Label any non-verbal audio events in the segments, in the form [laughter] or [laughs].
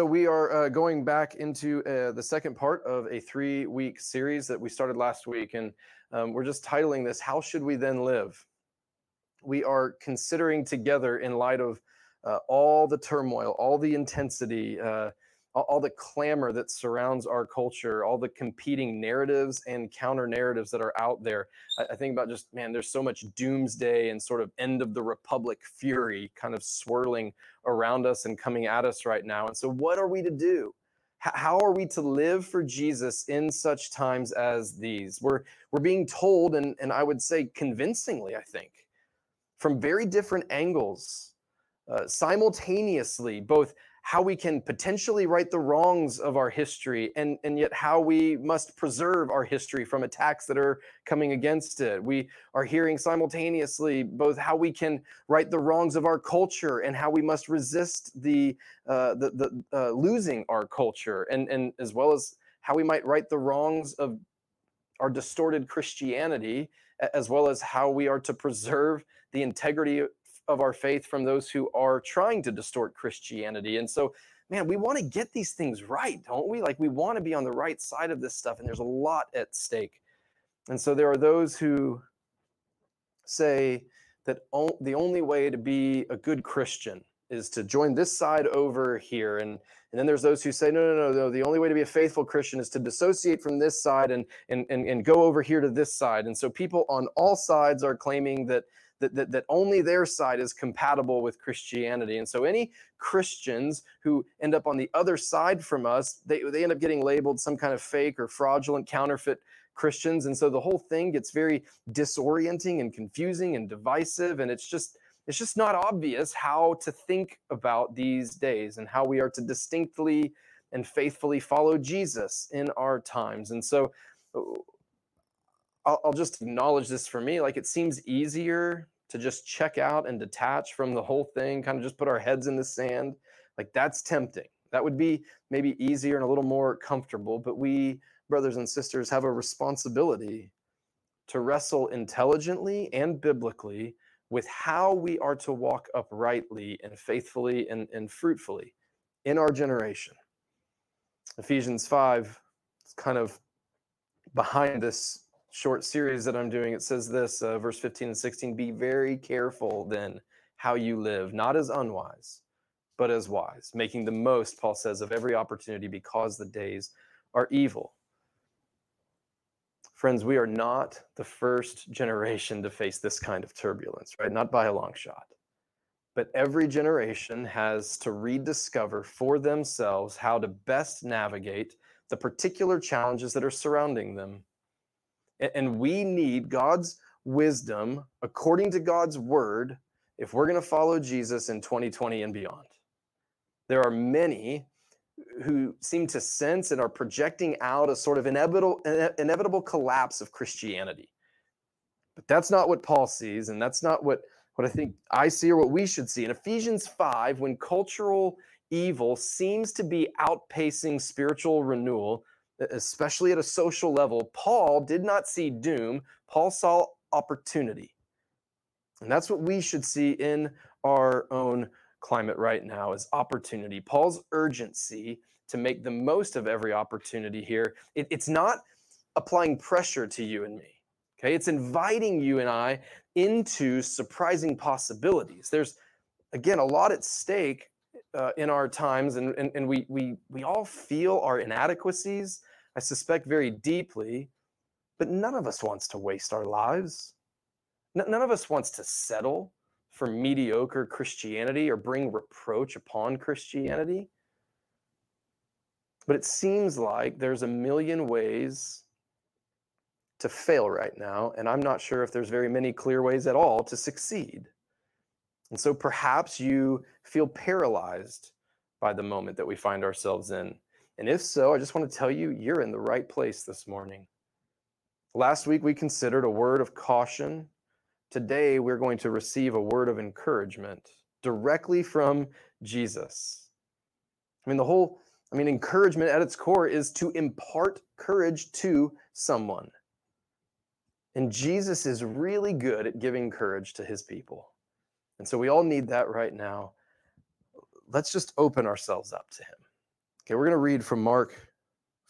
So, we are uh, going back into uh, the second part of a three week series that we started last week. And um, we're just titling this, How Should We Then Live? We are considering together in light of uh, all the turmoil, all the intensity, uh, all the clamor that surrounds our culture, all the competing narratives and counter narratives that are out there. I, think about just, man, there's so much doomsday and sort of end of the republic fury kind of swirling around us and coming at us right now. And so, what are we to do? how are we to live for Jesus in such times as these? We're, we're being told, and, and I would say convincingly, I think, from very different angles, uh, simultaneously, both how we can potentially right the wrongs of our history and, and yet how we must preserve our history from attacks that are coming against it. We are hearing simultaneously both how we can right the wrongs of our culture and how we must resist the, uh, the, the uh, losing our culture and, and as well as how we might right the wrongs of our distorted Christianity, as well as how we are to preserve the integrity of our faith from those who are trying to distort Christianity. And so, man, we want to get these things right, don't we? Like, we want to be on the right side of this stuff, and there's a lot at stake. And so, there are those who say that o- the only way to be a good Christian is to join this side over here. And, and then there's those who say, no, no, no, no, the only way to be a faithful Christian is to dissociate from this side and, and, and, and go over here to this side. And so people on all sides are claiming that that, that, that only their side is compatible with Christianity. And so any Christians who end up on the other side from us, they, they end up getting labeled some kind of fake or fraudulent counterfeit Christians. And so the whole thing gets very disorienting and confusing and divisive. And it's just, it's just not obvious how to think about these days and how we are to distinctly and faithfully follow Jesus in our times. And so uh, I'll, I'll just acknowledge this for me. Like it seems easier to just check out and detach from the whole thing, kind of just put our heads in the sand. Like that's tempting. That would be maybe easier and a little more comfortable. But we, brothers and sisters, have a responsibility to wrestle intelligently and biblically with how we are to walk uprightly and faithfully and, and fruitfully in our generation. Ephesians 5 is kind of behind this short series that I'm doing, it says this, uh, verse 15 and 16 Be very careful then how you live, not as unwise, but as wise, making the most, Paul says, of every opportunity because the days are evil. Friends, we are not the first generation to face this kind of turbulence, right? Not by a long shot. But every generation has to rediscover for themselves how to best navigate the particular challenges that are surrounding them and we need God's wisdom according to God's word if we're going to follow Jesus in 2020 and beyond. There are many who seem to sense and are projecting out a sort of inevitable inevitable collapse of Christianity. But that's not what Paul sees and that's not what what I think I see or what we should see. In Ephesians 5 when cultural evil seems to be outpacing spiritual renewal, especially at a social level, Paul did not see doom, Paul saw opportunity. And that's what we should see in our own climate right now is opportunity. Paul's urgency to make the most of every opportunity here, it, it's not applying pressure to you and me. Okay, it's inviting you and I into surprising possibilities. There's again a lot at stake uh, in our times, and, and, and we, we, we all feel our inadequacies. I suspect very deeply, but none of us wants to waste our lives. None of us wants to settle for mediocre Christianity or bring reproach upon Christianity. But it seems like there's a million ways to fail right now, and I'm not sure if there's very many clear ways at all to succeed. And so perhaps you feel paralyzed by the moment that we find ourselves in. And if so, I just want to tell you, you're in the right place this morning. Last week, we considered a word of caution. Today, we're going to receive a word of encouragement directly from Jesus. I mean, the whole, I mean, encouragement at its core is to impart courage to someone. And Jesus is really good at giving courage to his people. And so we all need that right now. Let's just open ourselves up to him. Okay, we're going to read from Mark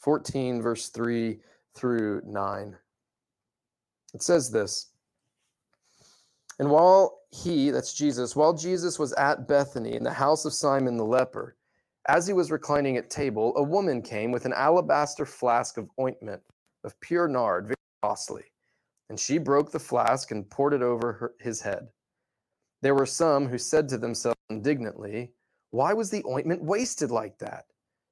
14, verse 3 through 9. It says this And while he, that's Jesus, while Jesus was at Bethany in the house of Simon the leper, as he was reclining at table, a woman came with an alabaster flask of ointment of pure nard, very costly. And she broke the flask and poured it over her, his head. There were some who said to themselves indignantly, Why was the ointment wasted like that?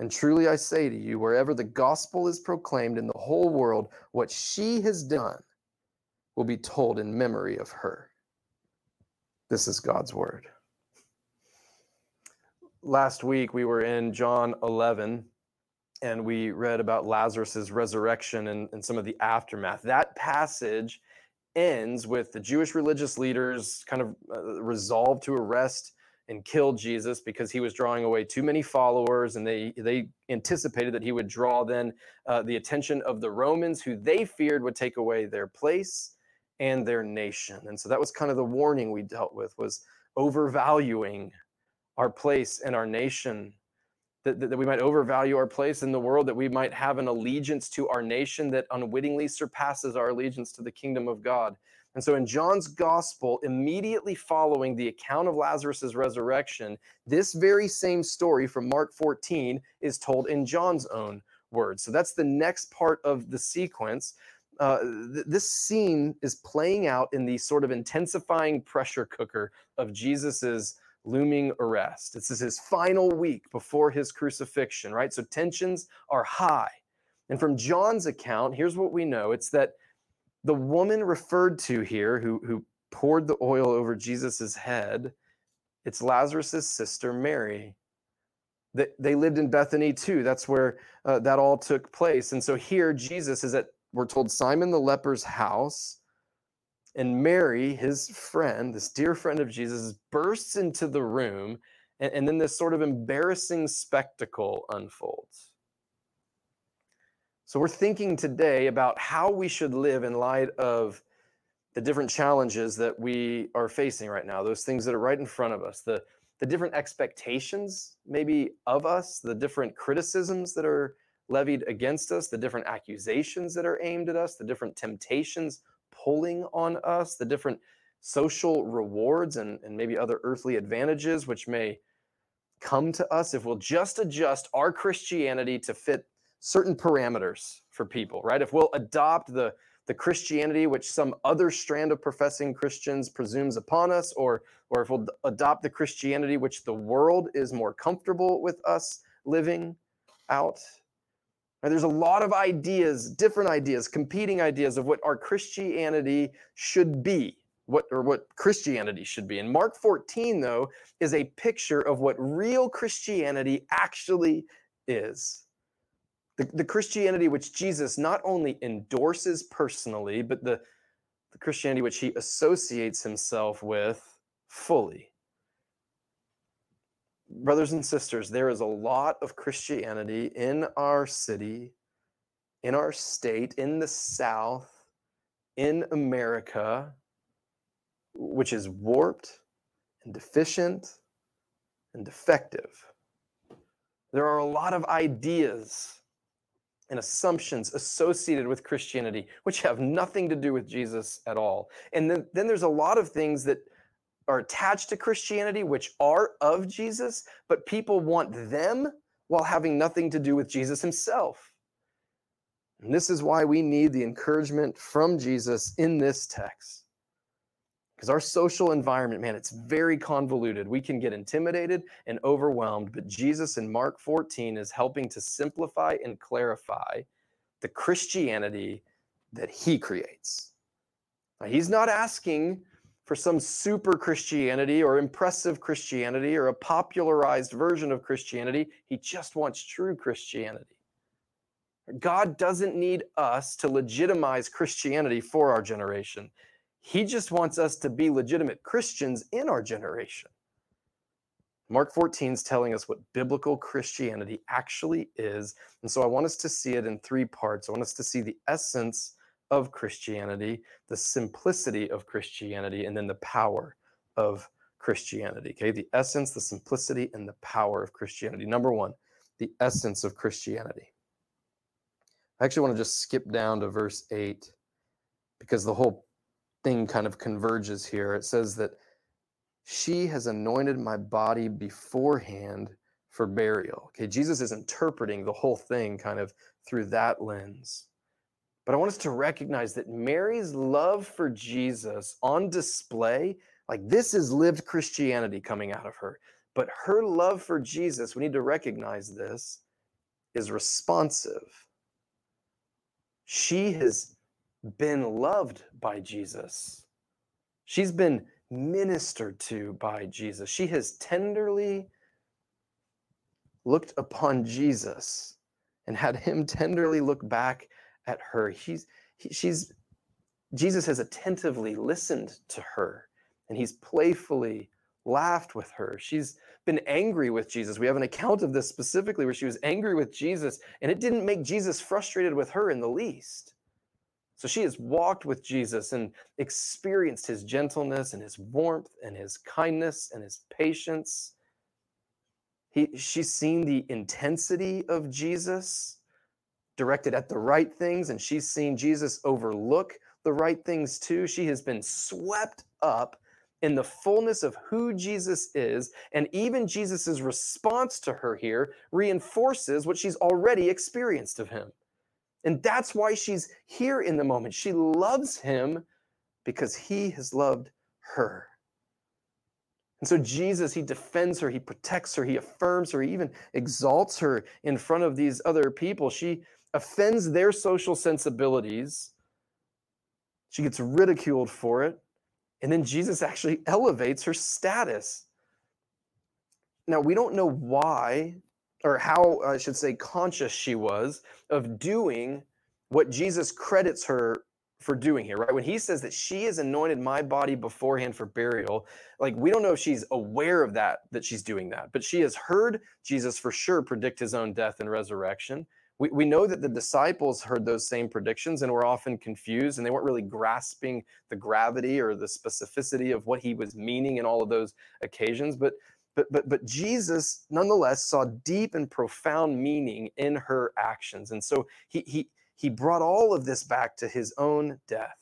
And truly I say to you, wherever the gospel is proclaimed in the whole world, what she has done will be told in memory of her. This is God's word. Last week we were in John 11 and we read about Lazarus's resurrection and, and some of the aftermath. That passage ends with the Jewish religious leaders kind of uh, resolved to arrest and kill Jesus because he was drawing away too many followers, and they they anticipated that he would draw then uh, the attention of the Romans, who they feared would take away their place and their nation. And so that was kind of the warning we dealt with was overvaluing our place and our nation that, that, we might overvalue our place in the world, that we might have an allegiance to our nation that unwittingly surpasses our allegiance to the kingdom of God. And so in John's gospel, immediately following the account of Lazarus' resurrection, this very same story from Mark 14 is told in John's own words. So that's the next part of the sequence. Uh, th- this scene is playing out in the sort of intensifying pressure cooker of Jesus's looming arrest. This is his final week before his crucifixion, right? So tensions are high. And from John's account, here's what we know it's that the woman referred to here who, who poured the oil over Jesus' head, it's Lazarus' sister, Mary. They, lived in Bethany too. That's where uh, that all took place. And so here, Jesus is at, we're told, Simon the leper's house and Mary, his friend, this dear friend of Jesus, bursts into the room, and, and then this sort of embarrassing spectacle unfolds. So, we're thinking today about how we should live in light of the different challenges that we are facing right now, those things that are right in front of us, the, the different expectations maybe of us, the different criticisms that are levied against us, the different accusations that are aimed at us, the different temptations pulling on us, the different social rewards and, and maybe other earthly advantages which may come to us if we'll just adjust our Christianity to fit certain parameters for people, right? If we'll adopt the the Christianity which some other strand of professing Christians presumes upon us, or or if we'll adopt the Christianity which the world is more comfortable with us living out. Right, there's a lot of ideas, different ideas, competing ideas of what our Christianity should be, what or what Christianity should be. And Mark 14, though, is a picture of what real Christianity actually is. The, the Christianity which Jesus not only endorses personally, but the, the Christianity which he associates himself with fully brothers and sisters, there is a lot of Christianity in our city, in our state, in the South, in America, which is warped and deficient and defective. There are a lot of ideas and assumptions associated with Christianity, which have nothing to do with Jesus at all. And then, then there's a lot of things that are attached to Christianity, which are of Jesus, but people want them while having nothing to do with Jesus himself. And this is why we need the encouragement from Jesus in this text. Because our social environment, man, it's very convoluted. We can get intimidated and overwhelmed, but Jesus in Mark 14 is helping to simplify and clarify the Christianity that he creates. Now, he's not asking for some super Christianity or impressive Christianity or a popularized version of Christianity. He just wants true Christianity. God doesn't need us to legitimize Christianity for our generation. He just wants us to be legitimate Christians in our generation. Mark 14 is telling us what biblical Christianity actually is. And so I want us to see it in three parts. I want us to see the essence of Christianity, the simplicity of Christianity, and then the power of Christianity. Okay, the essence, the simplicity, and the power of Christianity. Number one, the essence of Christianity. I actually want to just skip down to verse 8 because the whole thing kind of converges here. It says that she has anointed my body beforehand for burial. Okay, Jesus is interpreting the whole thing kind of through that lens. But I want us to recognize that Mary's love for Jesus on display, like this is lived Christianity coming out of her. But her love for Jesus, we need to recognize this, is responsive. She has been loved by Jesus. She's been ministered to by Jesus. She has tenderly looked upon Jesus and had him tenderly look back at her. He's he, she's Jesus has attentively listened to her and he's playfully laughed with her. She's been angry with Jesus. We have an account of this specifically where she was angry with Jesus and it didn't make Jesus frustrated with her in the least. So she has walked with Jesus and experienced his gentleness and his warmth and his kindness and his patience. He, she's seen the intensity of Jesus directed at the right things, and she's seen Jesus overlook the right things too. She has been swept up in the fullness of who Jesus is, and even Jesus' response to her here reinforces what she's already experienced of him. And that's why she's here in the moment. She loves him because he has loved her. And so Jesus, he defends her, he protects her, he affirms her, he even exalts her in front of these other people. She offends their social sensibilities. She gets ridiculed for it. And then Jesus actually [laughs] elevates her status. Now, we don't know why or how I should say conscious she was of doing what Jesus credits her for doing here, right? When he says that she has anointed my body beforehand for burial, like we don't know if she's aware of that, that she's doing that, but she has heard Jesus for sure predict his own death and resurrection. We, we know that the disciples heard those same predictions and were often confused and they weren't really grasping the gravity or the specificity of what he was meaning in all of those occasions. But but but but Jesus nonetheless saw deep and profound meaning in her actions. And so he he he brought all of this back to his own death.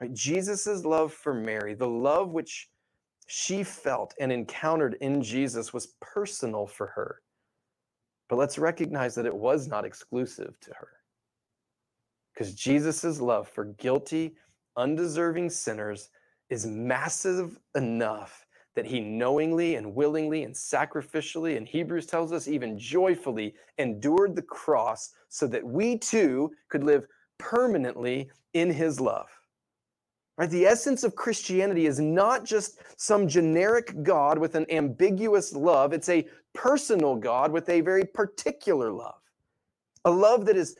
Right? Jesus' love for Mary, the love which she felt and encountered in Jesus was personal for her. But let's recognize that it was not exclusive to her. Because Jesus' love for guilty, undeserving sinners is massive enough that he knowingly and willingly and sacrificially, and Hebrews tells us even joyfully, endured the cross so that we too could live permanently in his love. Right? The essence of Christianity is not just some generic God with an ambiguous love, it's a personal God with a very particular love. A love that is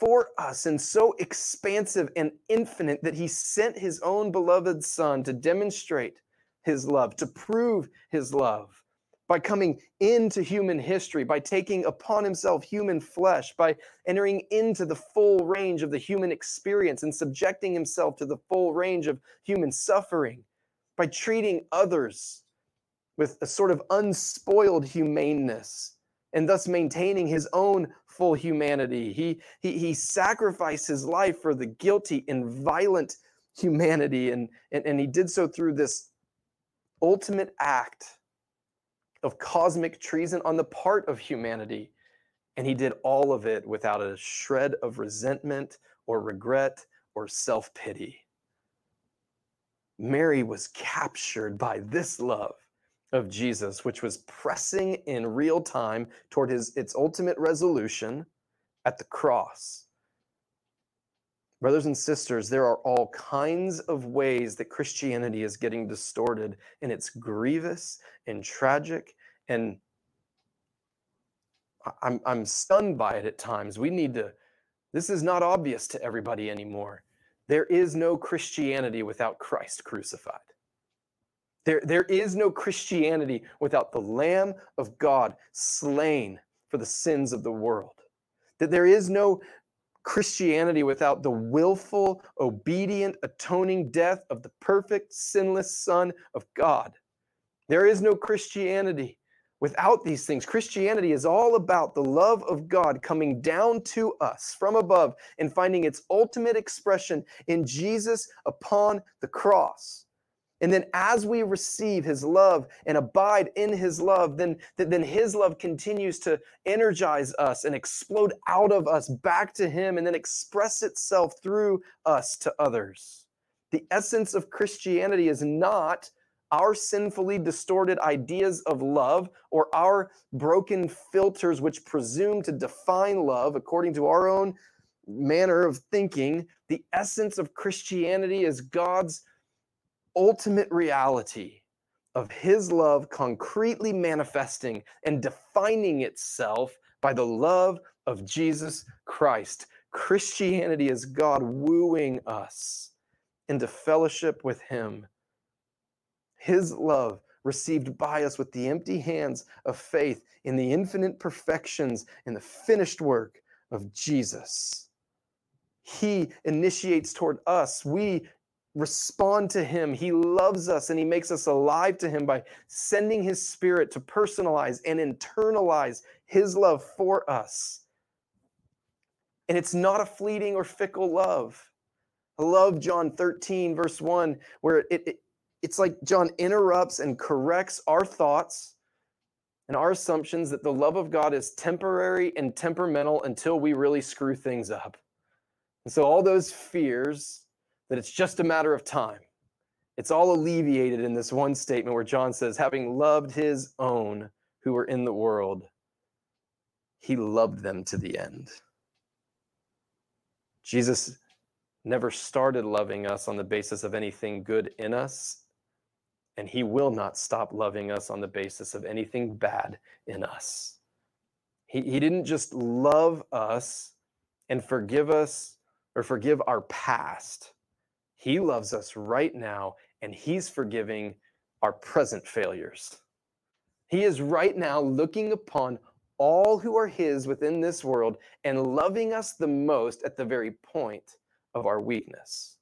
for us and so expansive and infinite that he sent his own beloved Son to demonstrate his love, to prove his love by coming into human history, by taking upon himself human flesh, by entering into the full range of the human experience and subjecting himself to the full range of human suffering, by treating others with a sort of unspoiled humaneness and thus maintaining his own full humanity. He, he, he sacrificed his life for the guilty and violent humanity, and, and, and he did so through this ultimate act of cosmic treason on the part of humanity. And he did all of it without a shred of resentment or regret or self pity. Mary was captured by this love of Jesus, which was pressing in real time toward his, its ultimate resolution at the cross. Brothers and sisters, there are all kinds of ways that Christianity is getting distorted, and it's grievous and tragic. And I'm, I'm stunned by it at times. We need to, this is not obvious to everybody anymore. There is no Christianity without Christ crucified. There, there is no Christianity without the Lamb of God slain for the sins of the world. That there is no Christianity without the willful, obedient, atoning death of the perfect, sinless Son of God. There is no Christianity without these things. Christianity is all about the love of God coming down to us from above and finding its ultimate expression in Jesus upon the cross. And then as we receive his love and abide in his love, then, then his love continues to energize us and explode out of us back to him and then express itself through us to others. The essence of Christianity is not our sinfully distorted ideas of love or our broken filters which presume to define love according to our own manner of thinking. The essence of Christianity is God's ultimate reality of his love concretely manifesting and defining itself by the love of Jesus Christ. Christianity is God wooing us into fellowship with him his love received by us with the empty hands of faith in the infinite perfections and the finished work of Jesus. He initiates toward us. We respond to him. He loves us and he makes us alive to him by sending his spirit to personalize and internalize his love for us. And it's not a fleeting or fickle love. I love John 13, verse 1, where it, it, it's like John interrupts and corrects our thoughts and our assumptions that the love of God is temporary and temperamental until we really screw things up. And so, all those fears that it's just a matter of time, it's all alleviated in this one statement where John says, having loved his own who were in the world, he loved them to the end. Jesus never started loving us on the basis of anything good in us and he will not stop loving us on the basis of anything bad in us. He, he didn't just love us and forgive us or forgive our past. He loves us right now and he's forgiving our present failures. He is right now looking upon all who are his within this world and loving us the most at the very point of our weakness.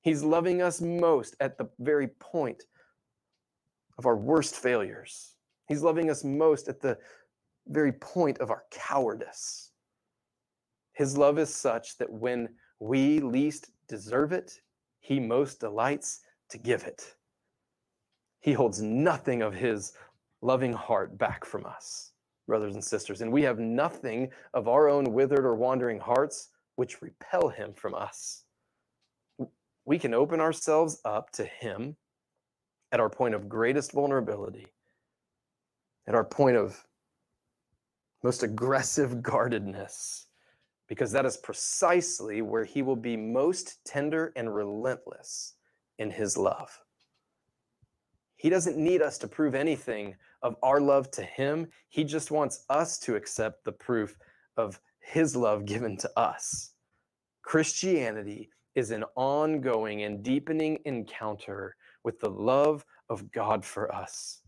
He's loving us most at the very point of our worst failures. He's loving us most at the very point of our cowardice. His love is such that when we least deserve it, he most delights to give it. He holds nothing of his loving heart back from us, brothers and sisters, and we have nothing of our own withered or wandering hearts which repel him from us. We can open ourselves up to him at our point of greatest vulnerability, at our point of most aggressive guardedness, because that is precisely where he will be most tender and relentless in his love. He doesn't need us to prove anything of our love to him. He just wants us to accept the proof of his love given to us. Christianity is an ongoing and deepening encounter with the love of God for us,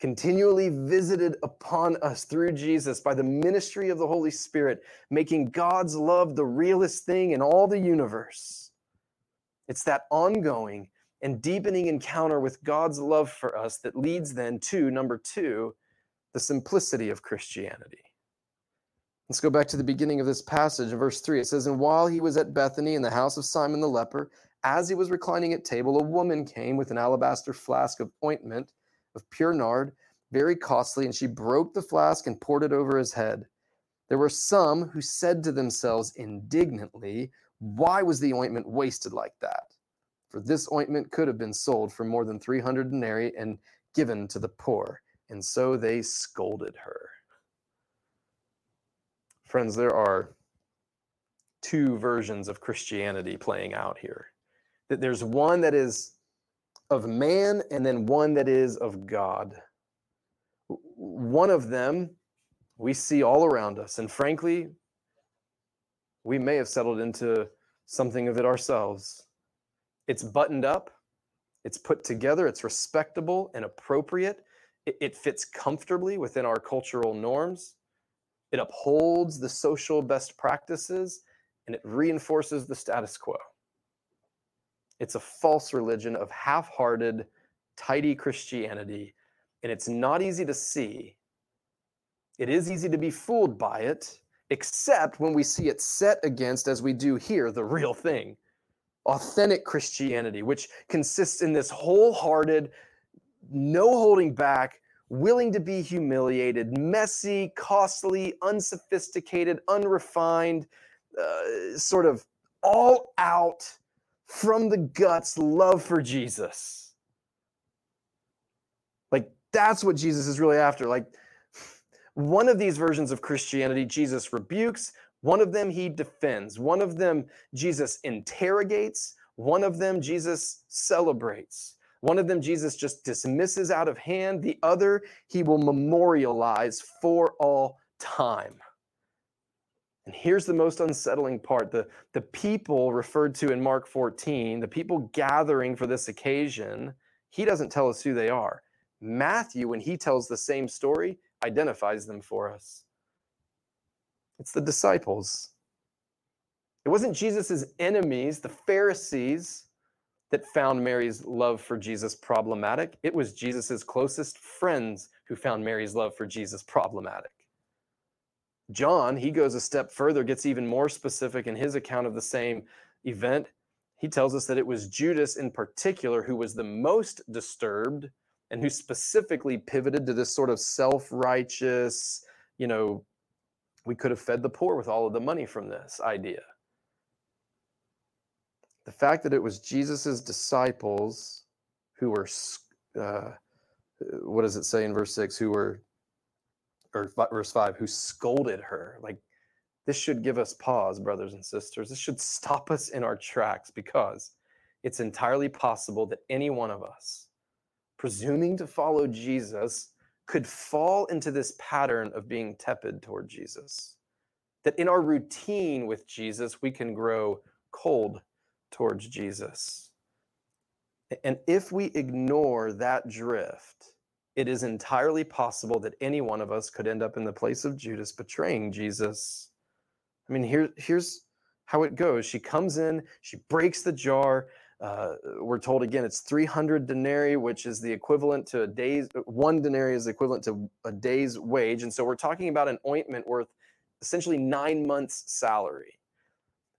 continually visited upon us through Jesus by the ministry of the Holy Spirit, making God's love the realest thing in all the universe. It's that ongoing and deepening encounter with God's love for us that leads then to number two, the simplicity of Christianity. Let's go back to the beginning of this passage in verse 3. It says, And while he was at Bethany in the house of Simon the leper, as he was reclining at table, a woman came with an alabaster flask of ointment of pure nard, very costly, and she broke the flask and poured it over his head. There were some who said to themselves indignantly, Why was the ointment wasted like that? For this ointment could have been sold for more than 300 denarii and given to the poor. And so they scolded her. Friends, there are two versions of Christianity playing out here that there's one that is of man and then one that is of God. One of them we see all around us. And frankly, we may have settled into something of it ourselves. It's buttoned up, it's put together, it's respectable and appropriate, it, it fits comfortably within our cultural norms, it upholds the social best practices, and it reinforces the status quo. It's a false religion of half hearted, tidy Christianity, and it's not easy to see. It is easy to be fooled by it, except when we see it set against, as we do here, the real thing authentic Christianity, which consists in this wholehearted, no holding back, willing to be humiliated, messy, costly, unsophisticated, unrefined, uh, sort of all out from the guts love for Jesus. Like that's what Jesus is really after. Like one of these versions of Christianity, Jesus rebukes, one of them he defends, one of them Jesus interrogates, one of them Jesus celebrates. One of them Jesus just dismisses out of hand, the other he will memorialize for all time. And here's the most unsettling part the, the people referred to in Mark 14, the people gathering for this occasion, he doesn't tell us who they are. Matthew, when he tells the same story, identifies them for us. It's the disciples. It wasn't Jesus' enemies, the Pharisees, that found Mary's love for Jesus problematic. It was Jesus' closest friends who found Mary's love for Jesus problematic. John, he goes a step further, gets even more specific in his account of the same event. He tells us that it was Judas in particular who was the most disturbed and who specifically pivoted to this sort of self righteous, you know, we could have fed the poor with all of the money from this idea. The fact that it was Jesus's disciples who were, uh, what does it say in verse 6, who were or verse 5 who scolded her like this should give us pause brothers and sisters. This should stop us in our tracks because it's entirely possible that any one of us presuming to follow jesus could fall into this pattern of being tepid toward jesus. That in our routine with jesus we can grow cold towards jesus. And if we ignore that drift it is entirely possible that any one of us could end up in the place of Judas betraying Jesus. I mean, here, here's how it goes. She comes in, she breaks the jar. Uh, we're told again it's 300 denarii, which is the equivalent to a day's, one denarii is equivalent to a day's wage. And so we're talking about an ointment worth essentially nine months' salary.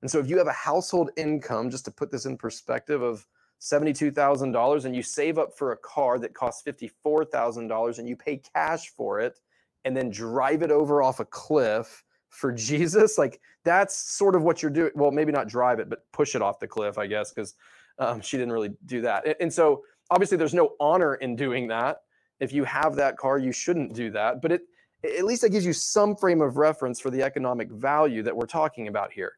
And so if you have a household income, just to put this in perspective, of $72,000 and you save up for a car that costs $54,000 and you pay cash for it and then drive it over off a cliff for [laughs] Jesus, like that's sort of what you're doing. Well, maybe not drive it, but push it off the cliff, I guess, because um, she didn't really do that. And, and so obviously there's no honor in doing that. If you have that car, you shouldn't do that. But it at least that gives you some frame of reference for the economic value that we're talking about here.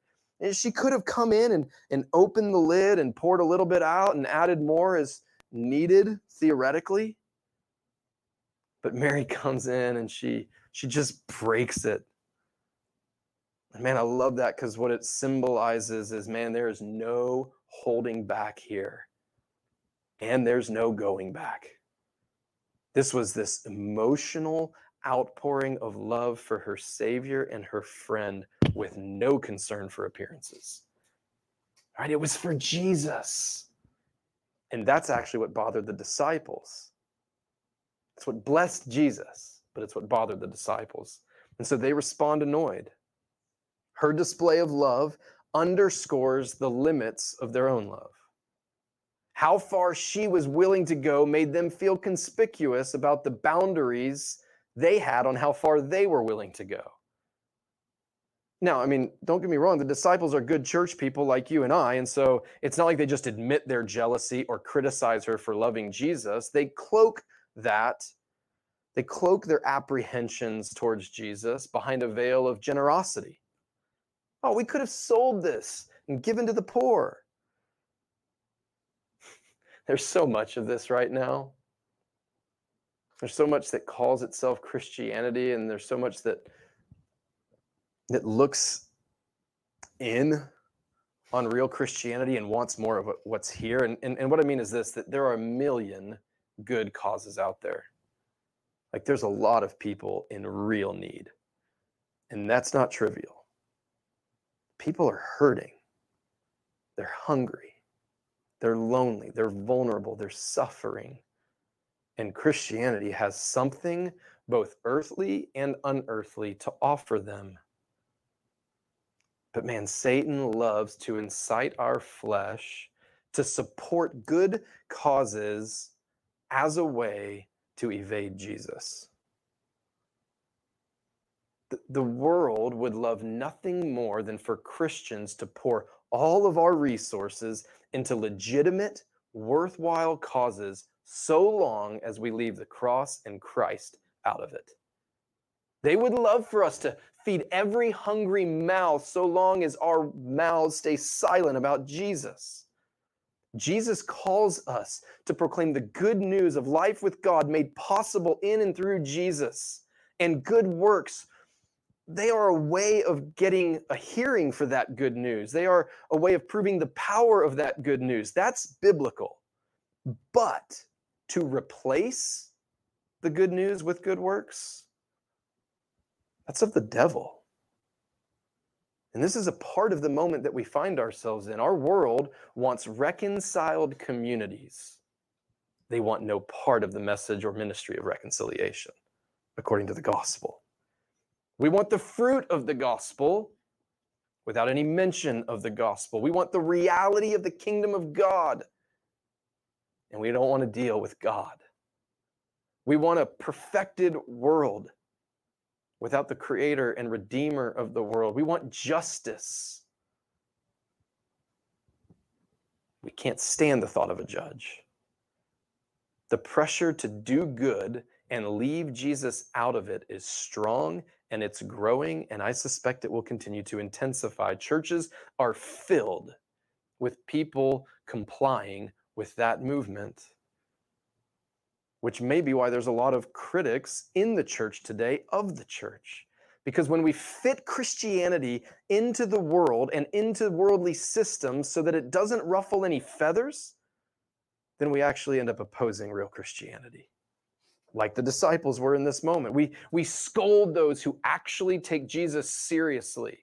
She could have come in and, and opened the lid and poured a little bit out and added more as needed, theoretically. But Mary [laughs] comes in and she she just breaks it. Man, I love that because what it symbolizes is man, there is no holding back here. And there's no going back. This was this emotional outpouring of love for her Savior and her friend with no concern for appearances. Right? It was for Jesus. And that's actually what bothered the disciples. It's what blessed Jesus, but it's what bothered the disciples. And so they respond annoyed. Her display of love underscores the limits of their own love. How far she was willing to go made them feel conspicuous about the boundaries they had on how far they were willing to go. Now, I mean, don't get me wrong, the disciples are good church people like you and I. And so it's not like they just admit their jealousy or criticize her for loving Jesus. They cloak that, they cloak their apprehensions towards Jesus behind a veil of generosity. Oh, we could have sold this and given to the poor. [laughs] There's so much of this right now. There's so much that calls itself Christianity, and there's so much that that looks in on real Christianity and wants more of what's here. And, and, and what I mean is this that there are a million good causes out there. Like there's a lot of people in real need. And that's not trivial. People are hurting. They're hungry. They're lonely. They're vulnerable. They're suffering. And Christianity has something both earthly and unearthly to offer them. But man, Satan loves to incite our flesh to support good causes as a way to evade Jesus. The world would love nothing more than for Christians to pour all of our resources into legitimate, worthwhile causes so long as we leave the cross and Christ out of it. They would love for us to feed every hungry mouth so long as our mouths stay silent about Jesus. Jesus calls us to proclaim the good news of life with God made possible in and through Jesus. And good works, they are a way of getting a hearing for that good news. They are a way of proving the power of that good news. That's biblical. But to replace the good news with good works, that's of the devil. And this is a part of the moment that we find ourselves in. Our world wants reconciled communities. They want no part of the message or ministry of reconciliation, according to the gospel. We want the fruit of the gospel without any mention of the gospel. We want the reality of the kingdom of God, and we don't want to deal with God. We want a perfected world without the creator and redeemer of the world. We want justice. We can't stand the thought of a judge. The pressure to do good and leave Jesus out of it is strong and it's growing, and I suspect it will continue to intensify. Churches are filled with people complying with that movement which may be why there's a lot of critics in the church today of the church. Because when we fit Christianity into the world and into worldly systems so that it doesn't ruffle any feathers, then we actually end up opposing real Christianity. Like the disciples were in this moment. We, we scold those who actually take Jesus seriously.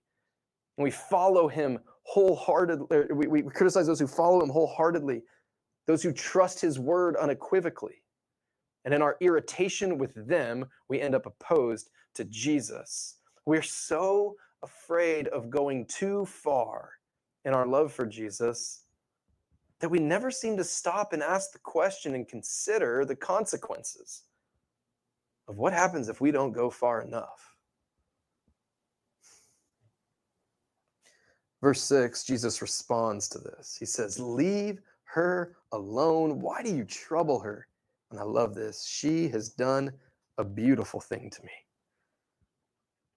And we follow him wholeheartedly. We, we criticize those who follow him wholeheartedly, those who trust his word unequivocally. And in our irritation with them, we end up opposed to Jesus. We're so afraid of going too far in our love for Jesus that we never seem to stop and ask the question and consider the consequences of what happens if we don't go far enough. Verse 6, Jesus responds to this. He says, Leave her alone. Why do you trouble her? And I love this. She has done a beautiful thing to me.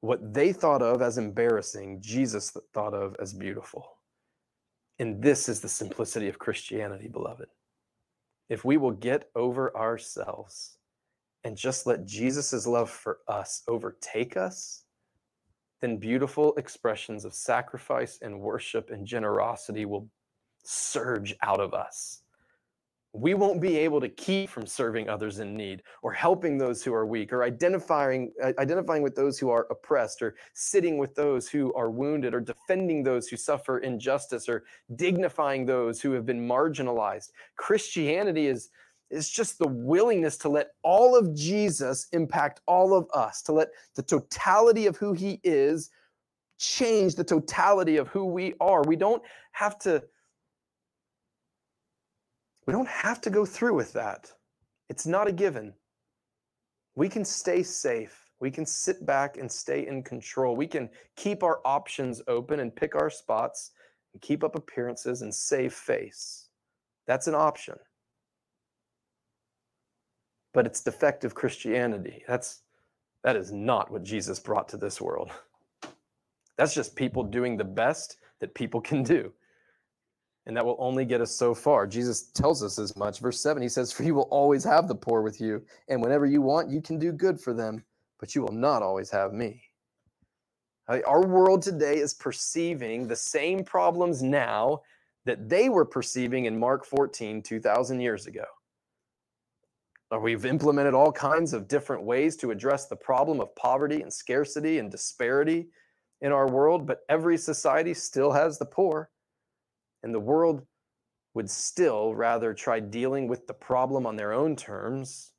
What they thought of as embarrassing, Jesus thought of as beautiful. And this is the simplicity of Christianity, beloved. If we will get over ourselves and just let Jesus' love for us overtake us, then beautiful expressions of sacrifice and worship and generosity will surge out of us we won't be able to keep from serving others in need or helping those who are weak or identifying uh, identifying with those who are oppressed or sitting with those who are wounded or defending those who suffer injustice or dignifying those who have been marginalized. Christianity is is just the willingness to let all of Jesus impact all of us to let the totality of who he is change the totality of who we are. We don't have to we don't have to go through with that. It's not a given. We can stay safe. We can sit back and stay in control. We can keep our options open and pick our spots and keep up appearances and save face. That's an option. But it's defective Christianity. That's that is not what Jesus brought to this world. That's just people doing the best that people can do. And that will only get us so far. Jesus tells us as much. Verse 7, he says, For you will always have the poor with you, and whenever you want, you can do good for them, but you will not always have me. Our world today is perceiving the same problems now that they were perceiving in Mark 14 2,000 years ago. Uh, we've implemented all kinds of different ways to address the problem of poverty and scarcity and disparity in our world, but every society still has the poor. And the world would still rather try dealing with the problem on their own terms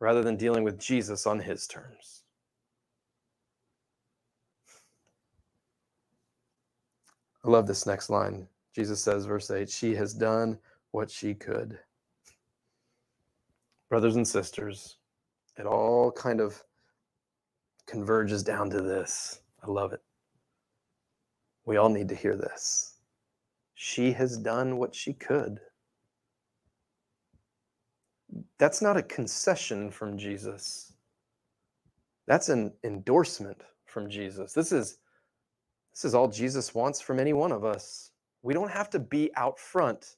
rather than dealing with Jesus on his terms. I love this next line. Jesus says, verse 8, She has done what she could. Brothers and sisters, it all kind of converges down to this. I love it. We all need to hear this. She has done what she could. That's not a concession from Jesus. That's an endorsement from Jesus. This is this is all Jesus wants from any one of us. We don't have to be out front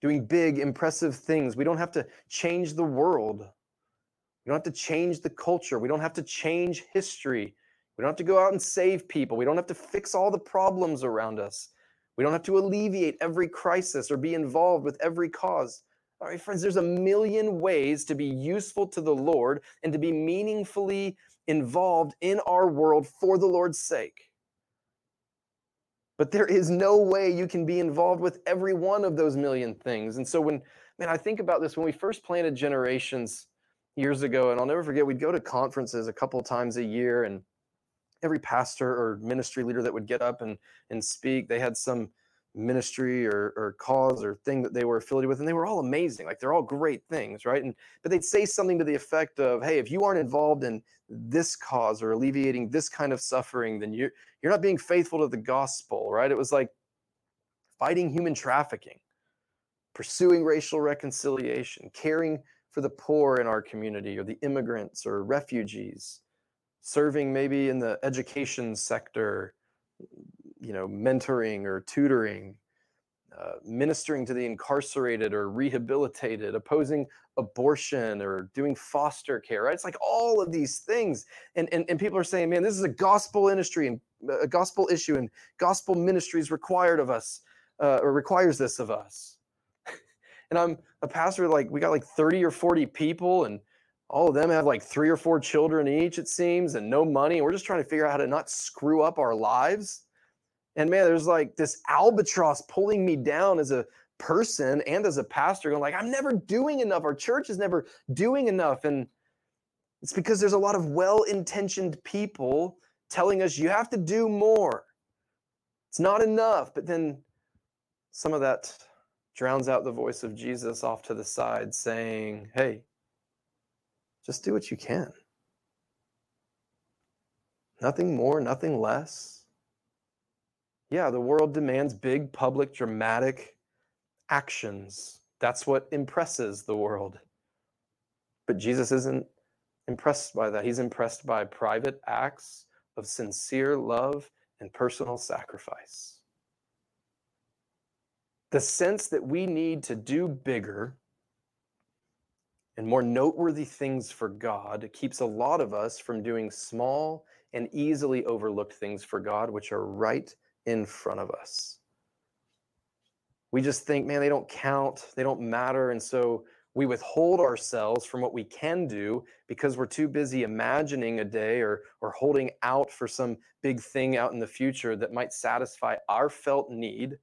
doing big, impressive things. We don't have to change the world. We don't have to change the culture. We don't have to change history. We don't have to go out and save people. We don't have to fix all the problems around us. We don't have to alleviate every crisis or be involved with every cause. All right, friends, there's a million ways to be useful to the Lord and to be meaningfully involved in our world for the Lord's sake. But there is no way you can be involved with every one of those million things. And so when, man, I think about this, when we first planted Generations years ago, and I'll never forget, we'd go to conferences a couple times a year, and every pastor or ministry leader that would get up and, and speak, they had some ministry or, or cause or thing that they were affiliated with and they were all amazing like they're all great things right? And but they'd say something to the effect of hey if you aren't involved in this cause or alleviating this kind of suffering then you're you're not being faithful to the gospel right? It was like fighting human trafficking pursuing racial reconciliation caring for the poor in our community or the immigrants or refugees serving maybe in the education sector you know, mentoring or tutoring, uh, ministering to the incarcerated or rehabilitated, opposing abortion or doing foster care, right? It's like all of these things. And, and, and people are saying, man, this is a gospel industry and uh, a gospel issue and gospel ministry is required of us uh, or requires this of us. [laughs] and I'm a pastor, like we got like 30 or 40 people and all of them have like three or four children each, it seems, and no money. We're just trying to figure out how to not screw up our lives and man, there's like this albatross pulling me down as a person and as a pastor, going like, I'm never doing enough. Our church is never doing enough. And it's because there's a lot of well-intentioned people telling us you have to do more. It's not enough. But then some of that drowns out the voice of Jesus off to the side saying, Hey, just do what you can. Nothing more, nothing less. Yeah, the world demands big, public, dramatic actions. That's what impresses the world. But Jesus isn't impressed by that. He's impressed by private acts of sincere love and personal sacrifice. The sense that we need to do bigger and more noteworthy things for God keeps a lot of us from doing small and easily overlooked things for God, which are right in front of us. We just think, man, they don't count, they don't matter. And so we withhold ourselves from what we can do because we're too busy imagining a day or, or holding out for some big thing out in the future that might satisfy our felt need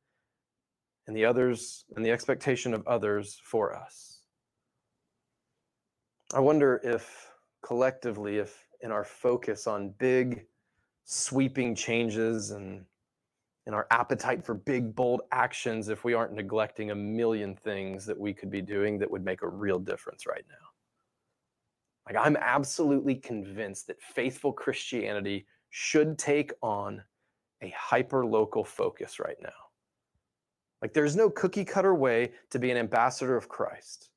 and the others and the expectation of others for us. I wonder if collectively, if in our focus on big, sweeping changes and in our appetite for big, bold actions if we aren't neglecting a million things that we could be doing that would make a real difference right now. Like, I'm absolutely convinced that faithful Christianity should take on a hyper local focus right now. Like, there's no cookie cutter way to be an ambassador of Christ,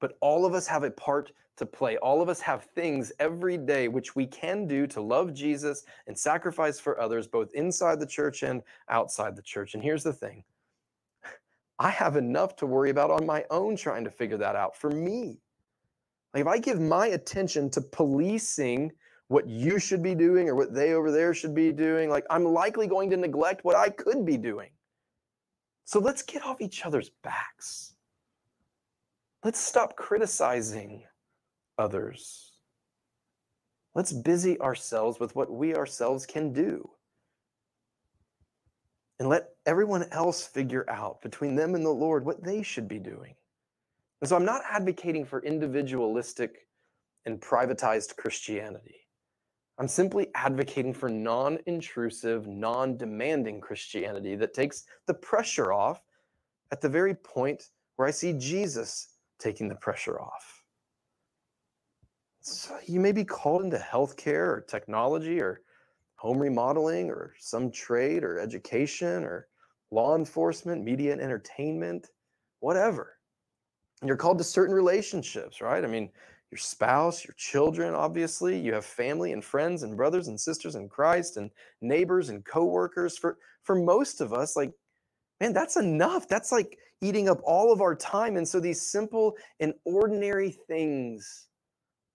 but all of us have a part to play. All of us have things every day which we can do to love Jesus and sacrifice for others, both inside the church and outside the church. And here's the thing [laughs] I have enough to worry about on my own trying to figure that out for me. Like if I give my attention to policing what you should be doing or what they over there should be doing, like I'm likely going to neglect what I could be doing. So let's get off each other's backs. Let's stop criticizing others. Let's busy ourselves with what we ourselves can do. And let everyone else figure out between them and the Lord what they should be doing. And so I'm not advocating for individualistic and privatized Christianity. I'm simply advocating for non intrusive, non demanding Christianity that takes the pressure off at the very point where I see Jesus taking the pressure off. So you may be called into healthcare or technology or home remodeling or some trade or education or law enforcement, media and entertainment, whatever. You're called to certain relationships, right? I mean, your spouse, your children, obviously. You have family and friends and brothers and sisters in Christ and neighbors and coworkers. For for most of us, like, man, that's enough. That's like eating up all of our time. And so these simple and ordinary things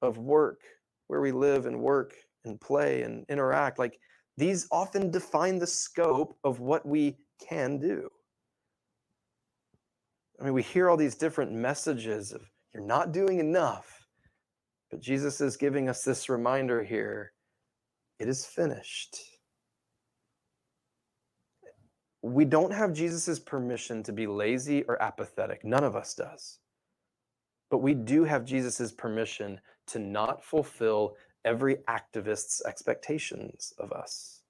of work, where we live and work and play and interact, like these often define the scope of what we can do. I mean, we hear all these different messages of you're not doing enough. But Jesus is giving us this reminder here it is finished. We don't have Jesus' permission to be lazy or apathetic. None of us does. But we do have Jesus' permission to not fulfill every activist's expectations of us.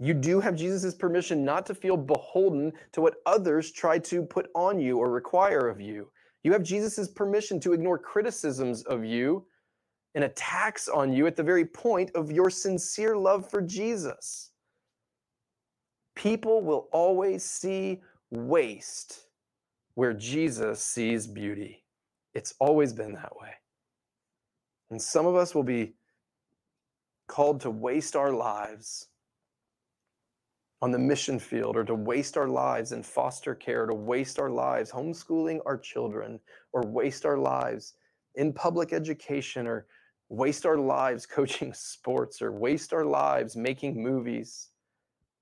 You do have Jesus' permission not to feel beholden to what others try to put on you or require of you. You have Jesus' permission to ignore criticisms of you and attacks on you at the very point of your sincere love for Jesus. People will always see waste where Jesus sees beauty. It's always been that way. And some of us will be called to waste our lives on the mission field or to waste our lives in foster care, to waste our lives homeschooling our children, or waste our lives in public education, or waste our lives [laughs] coaching sports, or waste our lives making movies,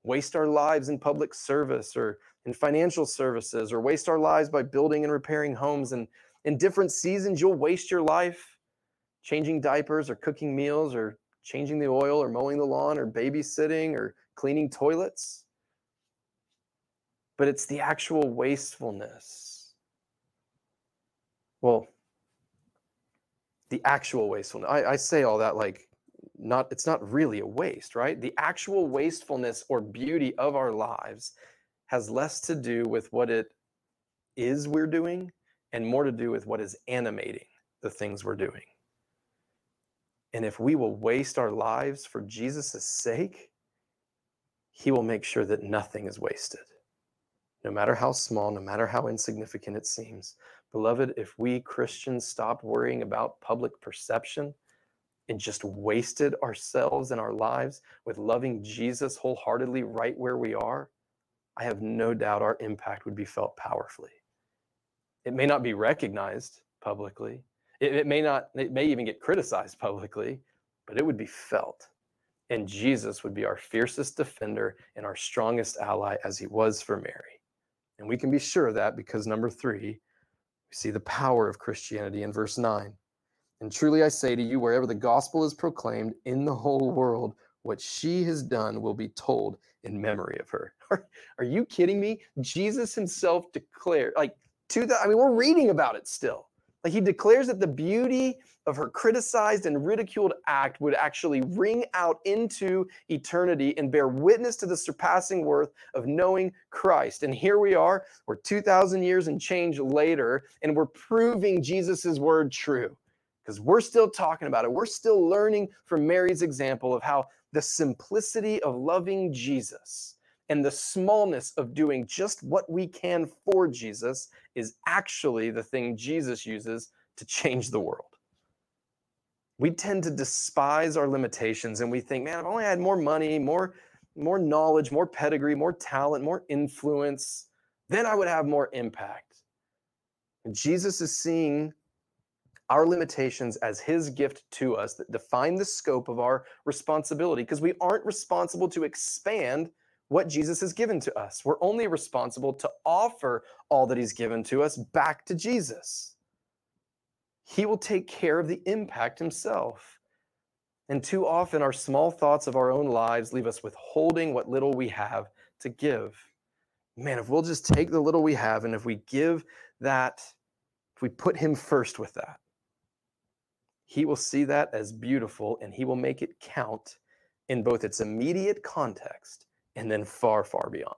waste our lives in public service or in financial services, or waste our lives by building and repairing homes. And in different seasons, you'll waste your life changing diapers or cooking meals or changing the oil or mowing the lawn or babysitting or cleaning toilets. But it's the actual wastefulness. Well, the actual wastefulness. I, I say all that like not it's not really a waste, right? The actual wastefulness or beauty of our lives has less to do with what it is we're doing and more to do with what is animating the things we're doing. And if we will waste our lives for Jesus' sake, he will make sure that nothing is wasted, no matter how small, no matter how insignificant it seems. Beloved, if we Christians stop worrying about public perception and just wasted ourselves and our lives with loving Jesus wholeheartedly right where we are, I have no doubt our impact would be felt powerfully. It may not be recognized publicly, it, it may not, it may even get criticized publicly, but it would be felt. And Jesus would be our fiercest defender and our strongest ally as he was for Mary. And we can be sure of that because number three, we see the power of Christianity in verse 9. And truly I say to you, wherever the gospel is proclaimed in the whole world, what she has done will be told in memory of her. [laughs] Are, are you kidding me? Jesus himself declared, like, to the, I mean, we're reading about it still. Like he declares that the beauty of her criticized and ridiculed act would actually ring out into eternity and bear witness to the surpassing worth of knowing Christ. And here we are, we're 2,000 years and change later, and we're proving Jesus' word true because we're still talking about it. We're still learning from Mary's example of how the simplicity of loving Jesus and the smallness of doing just what we can for Jesus is actually the thing Jesus uses to change the world. We tend to despise our limitations and we think, man, if only I had more money, more, more knowledge, more pedigree, more talent, more influence, then I would have more impact. And Jesus is seeing our limitations as his gift to us that define the scope of our responsibility because we aren't responsible to expand what Jesus has given to us. We're only responsible to offer all that he's given to us back to Jesus. He will take care of the impact himself. And too often, our small thoughts of our own lives leave us withholding what little we have to give. Man, if we'll just take the little we have and if we give that, if we put him first with that, he will see that as beautiful and he will make it count in both its immediate context and then far, far beyond.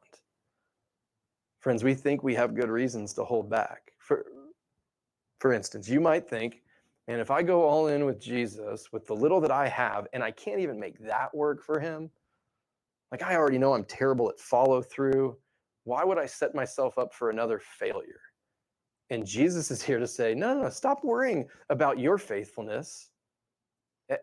Friends, we think we have good reasons to hold back. For, for instance, you might think, and if I go all in with Jesus with the little that I have and I can't even make that work for him, like I already know I'm terrible at follow through, why would I set myself up for another failure? And Jesus is here to say, no, no, no, stop worrying about your faithfulness.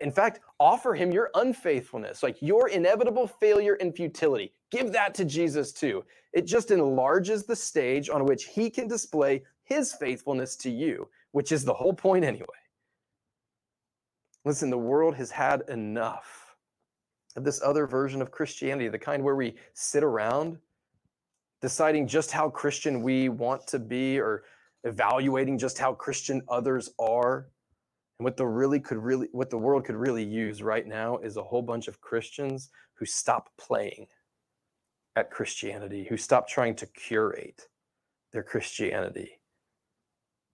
In fact, offer him your unfaithfulness, like your inevitable failure and futility. Give that to Jesus too. It just enlarges the stage on which he can display his faithfulness to you, which is the whole point anyway. Listen, the world has had enough of this other version of Christianity, the kind where we sit around deciding just how Christian we want to be or evaluating just how Christian others are. And what the really could really what the world could really use right now is a whole bunch of Christians who stop playing at Christianity, who stop trying to curate their Christianity,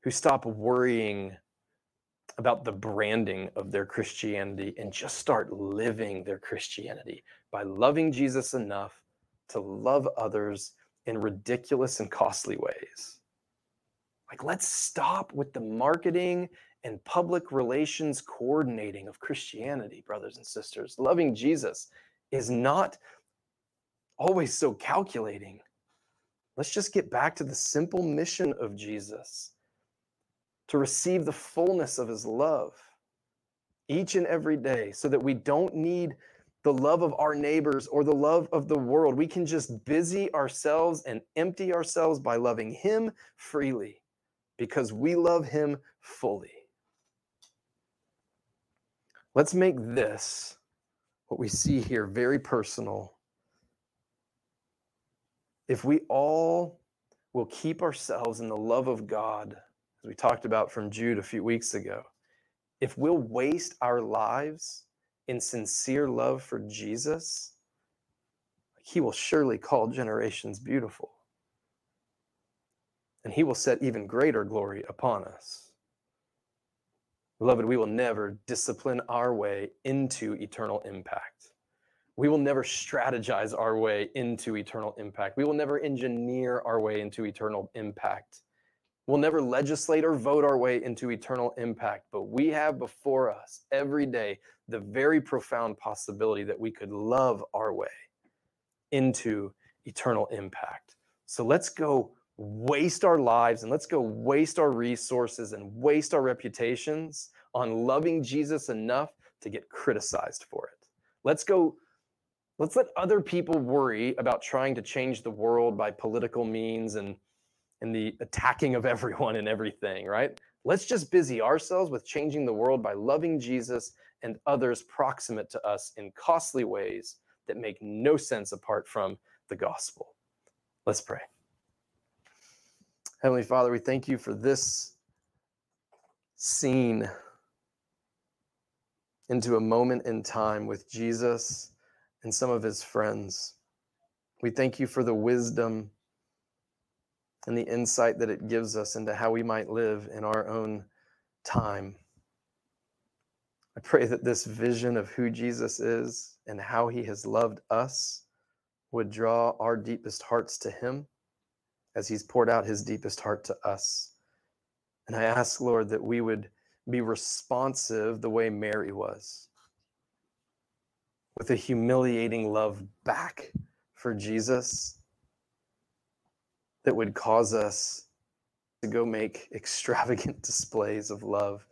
who stop worrying about the branding of their Christianity and just start living their Christianity by loving Jesus enough to love others in ridiculous and costly ways. Like, let's stop with the marketing and public relations coordinating of Christianity, brothers and sisters. Loving Jesus is not always so calculating. Let's just get back to the simple mission of Jesus to receive the fullness of his love each and every day so that we don't need the love of our neighbors or the love of the world. We can just busy ourselves and empty ourselves by loving him freely because we love him fully. Let's make this, what we see here, very personal. If we all will keep ourselves in the love of God, as we talked about from Jude a few weeks ago, if we'll waste our lives in sincere love for Jesus, he will surely call generations beautiful and he will set even greater glory upon us. Beloved, we will never discipline our way into eternal impact. We will never strategize our way into eternal impact. We will never engineer our way into eternal impact. We'll never legislate or vote our way into eternal impact, but we have before us every day the very profound possibility that we could love our way into eternal impact. So let's go waste our lives and let's go waste our resources and waste our reputations on loving Jesus enough to get criticized for it. Let's go let's let other people worry about trying to change the world by political means and and the attacking of [laughs] everyone and everything, right? Let's just busy ourselves with changing the world by loving Jesus and others proximate to us in costly ways that make no sense apart from the gospel. Let's pray. Heavenly Father, we thank you for this scene into a moment in time with Jesus and some of his friends. We thank you for the wisdom and the insight that it gives us into how we might live in our own time. I pray that this vision of who Jesus is and how he has loved us would draw our deepest hearts to him as he's poured out his deepest heart to us. And I ask, Lord, that we would be responsive the way Mary was, with a humiliating love back for Jesus that would cause us to go make [laughs] extravagant displays of love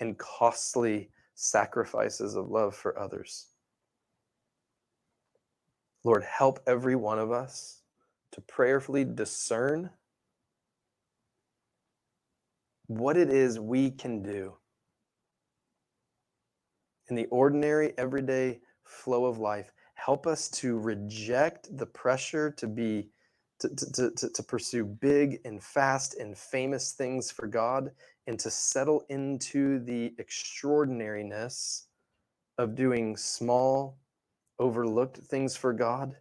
and costly sacrifices of love for others. Lord, help every one of us to prayerfully discern what it is we can do in the ordinary, everyday flow of life. Help us to reject the pressure to be to, to, to, to pursue big and fast and famous things for God and to settle into the extraordinariness of doing small, overlooked things for God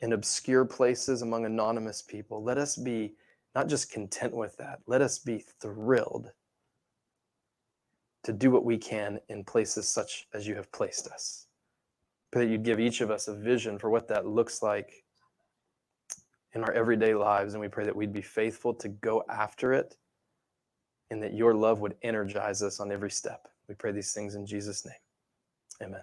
in obscure places among anonymous people. Let us be not just content with that, let us be thrilled to do what we can in places such as you have placed us. Pray that you'd give each of us a vision for what that looks like in our everyday lives. And we pray that we'd be faithful to go after it and that your love would energize us on every step. We pray these things in Jesus' name. Amen.